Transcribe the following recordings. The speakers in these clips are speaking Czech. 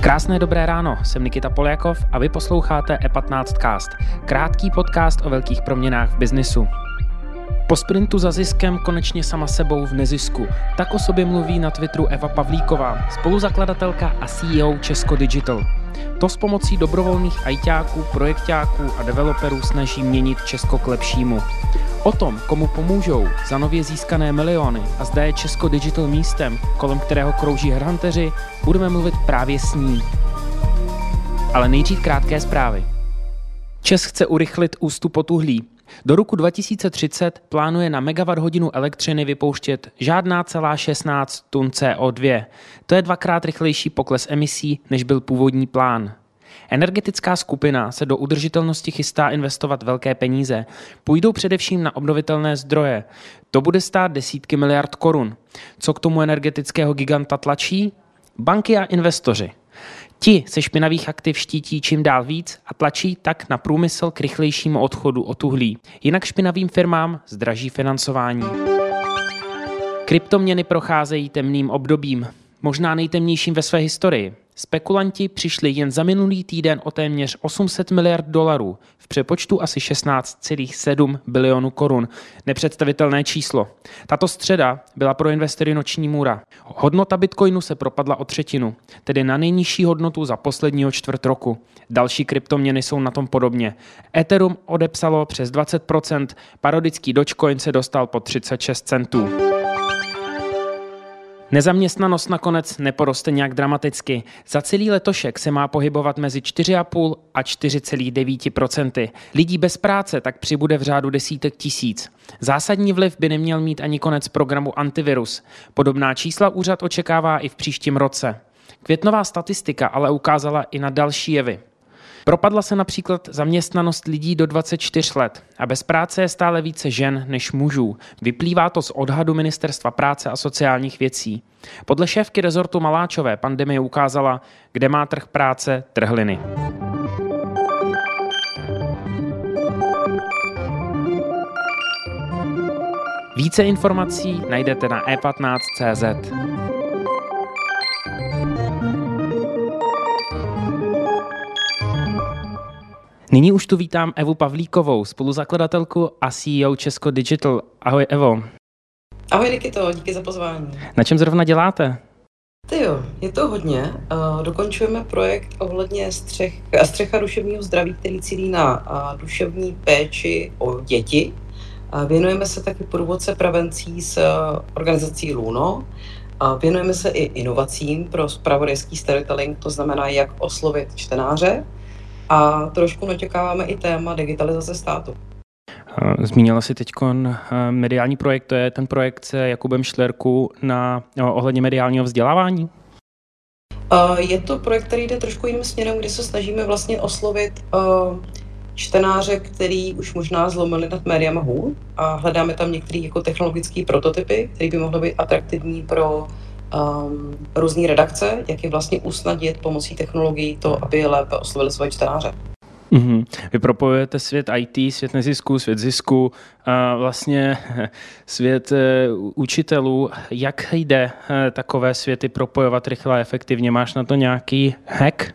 Krásné dobré ráno, jsem Nikita Poljakov a vy posloucháte E15 Cast, krátký podcast o velkých proměnách v biznisu. Po sprintu za ziskem konečně sama sebou v nezisku. Tak o sobě mluví na Twitteru Eva Pavlíková, spoluzakladatelka a CEO Česko Digital. To s pomocí dobrovolných ajťáků, projektáků a developerů snaží měnit Česko k lepšímu. O tom, komu pomůžou za nově získané miliony a zda je Česko Digital místem, kolem kterého krouží hranteři, budeme mluvit právě s ní. Ale nejdřív krátké zprávy. Čes chce urychlit ústup od uhlí. Do roku 2030 plánuje na megawatt hodinu elektřiny vypouštět žádná celá 16 tun CO2. To je dvakrát rychlejší pokles emisí, než byl původní plán. Energetická skupina se do udržitelnosti chystá investovat velké peníze. Půjdou především na obnovitelné zdroje. To bude stát desítky miliard korun. Co k tomu energetického giganta tlačí? Banky a investoři. Ti se špinavých aktiv štítí čím dál víc a tlačí tak na průmysl k rychlejšímu odchodu od uhlí. Jinak špinavým firmám zdraží financování. Kryptoměny procházejí temným obdobím, možná nejtemnějším ve své historii. Spekulanti přišli jen za minulý týden o téměř 800 miliard dolarů, v přepočtu asi 16,7 bilionů korun. Nepředstavitelné číslo. Tato středa byla pro investory noční můra. Hodnota bitcoinu se propadla o třetinu, tedy na nejnižší hodnotu za posledního čtvrt roku. Další kryptoměny jsou na tom podobně. Ethereum odepsalo přes 20%, parodický Dogecoin se dostal po 36 centů. Nezaměstnanost nakonec neporoste nějak dramaticky. Za celý letošek se má pohybovat mezi 4,5 a 4,9% Lidí bez práce tak přibude v řádu desítek tisíc. Zásadní vliv by neměl mít ani konec programu Antivirus. Podobná čísla úřad očekává i v příštím roce. Květnová statistika ale ukázala i na další jevy. Propadla se například zaměstnanost lidí do 24 let a bez práce je stále více žen než mužů. Vyplývá to z odhadu Ministerstva práce a sociálních věcí. Podle šéfky rezortu Maláčové pandemie ukázala, kde má trh práce trhliny. Více informací najdete na e15.cz. Nyní už tu vítám Evu Pavlíkovou, spoluzakladatelku a CEO Česko Digital. Ahoj Evo. Ahoj Nikito, díky za pozvání. Na čem zrovna děláte? Ty jo, je to hodně. Uh, dokončujeme projekt ohledně střech, střecha duševního zdraví, který cílí na uh, duševní péči o děti. Uh, věnujeme se taky průvodce prevencí s organizací Luno. Věnujeme se i inovacím pro spravodajský storytelling, to znamená, jak oslovit čtenáře a trošku natěkáváme i téma digitalizace státu. Zmínila si teď mediální projekt, to je ten projekt se Jakubem Šlerku na ohledně mediálního vzdělávání? Je to projekt, který jde trošku jiným směrem, kdy se snažíme vlastně oslovit čtenáře, který už možná zlomili nad médiama hůl a hledáme tam některé jako technologické prototypy, které by mohly být atraktivní pro um, různé redakce, jak je vlastně usnadnit pomocí technologií to, aby lépe oslovili svoje čtenáře. Mm-hmm. Vy propojujete svět IT, svět nezisku, svět zisku, a vlastně svět e, učitelů. Jak jde e, takové světy propojovat rychle a efektivně? Máš na to nějaký hack?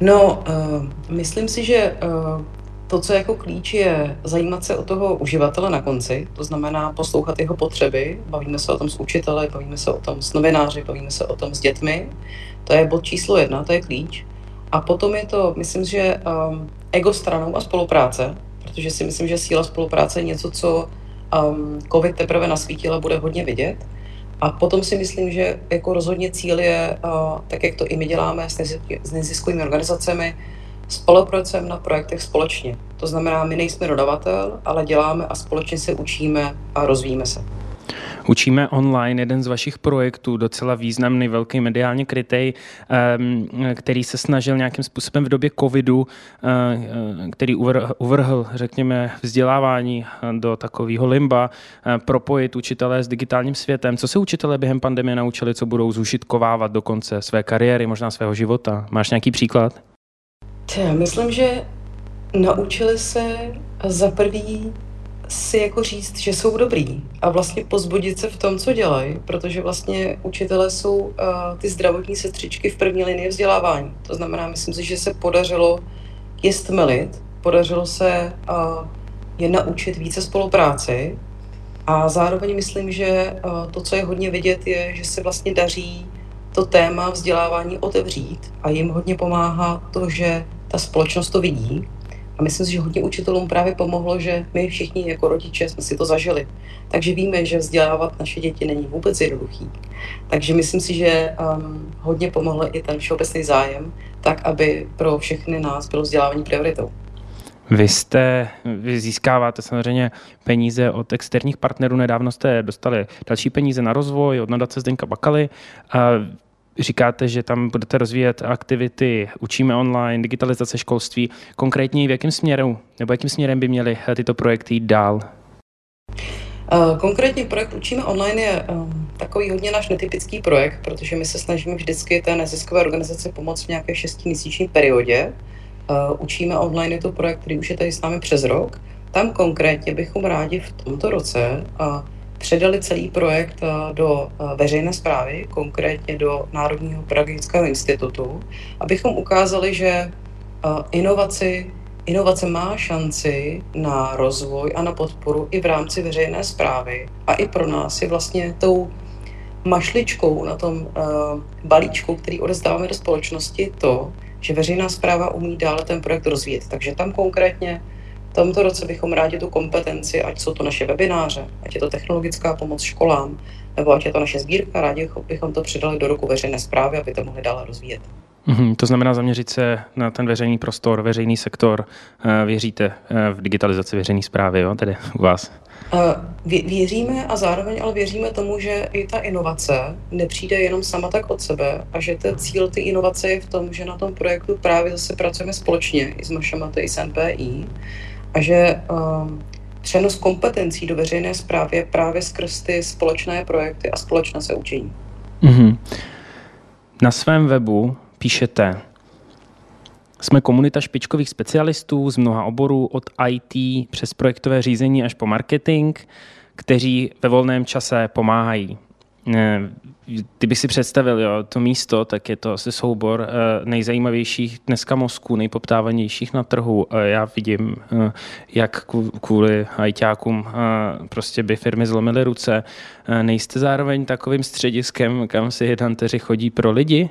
No, uh, myslím si, že uh, to, co je jako klíč, je zajímat se o toho uživatele na konci, to znamená poslouchat jeho potřeby. Bavíme se o tom s učiteli, bavíme se o tom s novináři, bavíme se o tom s dětmi. To je bod číslo jedna, to je klíč. A potom je to, myslím, že um, ego stranou a spolupráce, protože si myslím, že síla spolupráce je něco, co um, COVID teprve nasvítil a bude hodně vidět. A potom si myslím, že jako rozhodně cíl je, uh, tak jak to i my děláme s neziskovými organizacemi, spolupracujeme na projektech společně. To znamená, my nejsme dodavatel, ale děláme a společně se učíme a rozvíjíme se. Učíme online jeden z vašich projektů, docela významný, velký mediálně krytej, který se snažil nějakým způsobem v době covidu, eh, který uvrhl, řekněme, vzdělávání do takového limba, eh, propojit učitelé s digitálním světem. Co se učitelé během pandemie naučili, co budou zužitkovávat do konce své kariéry, možná svého života? Máš nějaký příklad? Já myslím, že naučili se za prvý si jako říct, že jsou dobrý a vlastně pozbudit se v tom, co dělají, protože vlastně učitelé jsou uh, ty zdravotní sestřičky v první linii vzdělávání. To znamená, myslím si, že se podařilo je stmelit, podařilo se uh, je naučit více spolupráci a zároveň myslím, že uh, to, co je hodně vidět, je, že se vlastně daří to téma vzdělávání otevřít a jim hodně pomáhá to, že ta společnost to vidí a myslím si, že hodně učitelům právě pomohlo, že my všichni jako rodiče jsme si to zažili. Takže víme, že vzdělávat naše děti není vůbec jednoduchý. Takže myslím si, že um, hodně pomohl i ten všeobecný zájem, tak aby pro všechny nás bylo vzdělávání prioritou. Vy jste, vy získáváte samozřejmě peníze od externích partnerů. Nedávno jste dostali další peníze na rozvoj od nadace Zdenka Bakaly. Říkáte, že tam budete rozvíjet aktivity Učíme online, digitalizace školství. Konkrétně v jakém směru, nebo jakým směrem by měly tyto projekty jít dál? Eh, konkrétně projekt Učíme online je eh, takový hodně náš netypický projekt, protože my se snažíme vždycky té neziskové organizaci pomoct v nějaké šestiměsíční periodě. Eh, Učíme online je to projekt, který už je tady s námi přes rok. Tam konkrétně bychom rádi v tomto roce předali celý projekt eh, do eh, veřejné zprávy, konkrétně do Národního pedagogického institutu, abychom ukázali, že eh, inovaci, inovace má šanci na rozvoj a na podporu i v rámci veřejné zprávy. A i pro nás je vlastně tou mašličkou na tom balíčku, který odezdáváme do společnosti, to, že veřejná zpráva umí dále ten projekt rozvíjet. Takže tam konkrétně v tomto roce bychom rádi tu kompetenci, ať jsou to naše webináře, ať je to technologická pomoc školám, nebo ať je to naše sbírka, rádi bychom to přidali do roku veřejné zprávy, aby to mohli dále rozvíjet. Mm-hmm, to znamená zaměřit se na ten veřejný prostor, veřejný sektor. Eh, věříte eh, v digitalizaci veřejné zprávy, jo, tedy u vás? Eh, věříme a zároveň ale věříme tomu, že i ta inovace nepřijde jenom sama tak od sebe a že ten cíl ty inovace je v tom, že na tom projektu právě zase pracujeme společně i s MŠMT, i s NPI a že um, přenos kompetencí do veřejné zprávy je právě skrz ty společné projekty a společné se učení. Mm-hmm. Na svém webu píšete, jsme komunita špičkových specialistů z mnoha oborů, od IT přes projektové řízení až po marketing, kteří ve volném čase pomáhají kdyby si představil jo, to místo, tak je to asi soubor eh, nejzajímavějších dneska mozků, nejpoptávanějších na trhu. Já vidím, eh, jak kvůli ajťákům eh, prostě by firmy zlomily ruce. Nejste zároveň takovým střediskem, kam si jedanteři chodí pro lidi?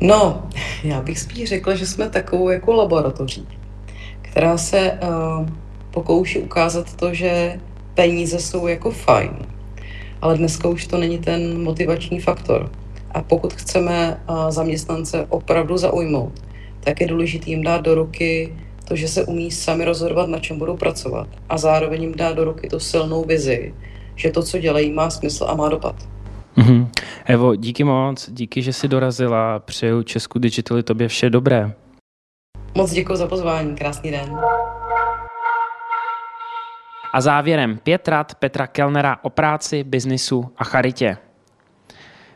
No, já bych spíš řekla, že jsme takovou jako laboratoří, která se uh, pokouší ukázat to, že peníze jsou jako fajn, ale dneska už to není ten motivační faktor. A pokud chceme zaměstnance opravdu zaujmout, tak je důležité jim dát do ruky to, že se umí sami rozhodovat, na čem budou pracovat. A zároveň jim dát do ruky tu silnou vizi, že to, co dělají, má smysl a má dopad. Mm-hmm. Evo, díky moc, díky, že jsi dorazila. Přeju Česku Digitali tobě vše dobré. Moc děkuji za pozvání, krásný den. A závěrem pět rad Petra Kellnera o práci, biznisu a charitě.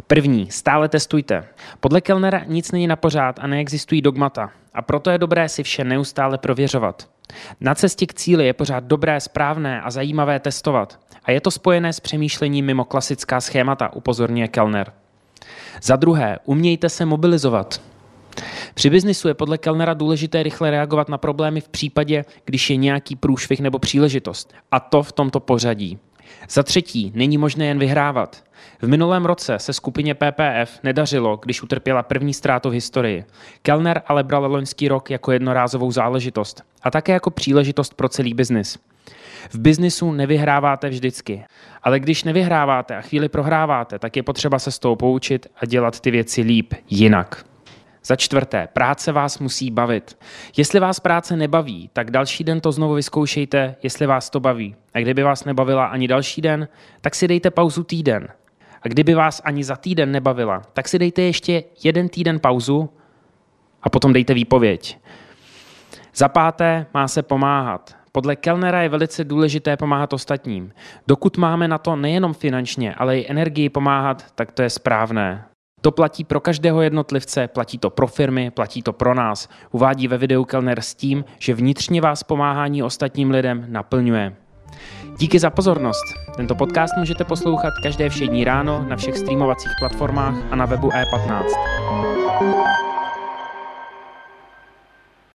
První, stále testujte. Podle Kellnera nic není na pořád a neexistují dogmata. A proto je dobré si vše neustále prověřovat. Na cestě k cíli je pořád dobré, správné a zajímavé testovat. A je to spojené s přemýšlením mimo klasická schémata, upozorňuje Kellner. Za druhé, umějte se mobilizovat. Při biznisu je podle Kellnera důležité rychle reagovat na problémy v případě, když je nějaký průšvih nebo příležitost. A to v tomto pořadí. Za třetí, není možné jen vyhrávat. V minulém roce se skupině PPF nedařilo, když utrpěla první ztrátu v historii. Kellner ale bral loňský rok jako jednorázovou záležitost a také jako příležitost pro celý biznis. V biznisu nevyhráváte vždycky, ale když nevyhráváte a chvíli prohráváte, tak je potřeba se z toho poučit a dělat ty věci líp, jinak. Za čtvrté, práce vás musí bavit. Jestli vás práce nebaví, tak další den to znovu vyzkoušejte, jestli vás to baví. A kdyby vás nebavila ani další den, tak si dejte pauzu týden. A kdyby vás ani za týden nebavila, tak si dejte ještě jeden týden pauzu a potom dejte výpověď. Za páté, má se pomáhat. Podle Kellnera je velice důležité pomáhat ostatním. Dokud máme na to nejenom finančně, ale i energii pomáhat, tak to je správné. To platí pro každého jednotlivce, platí to pro firmy, platí to pro nás. Uvádí ve videu Kellner s tím, že vnitřně vás pomáhání ostatním lidem naplňuje. Díky za pozornost. Tento podcast můžete poslouchat každé všední ráno na všech streamovacích platformách a na webu E15.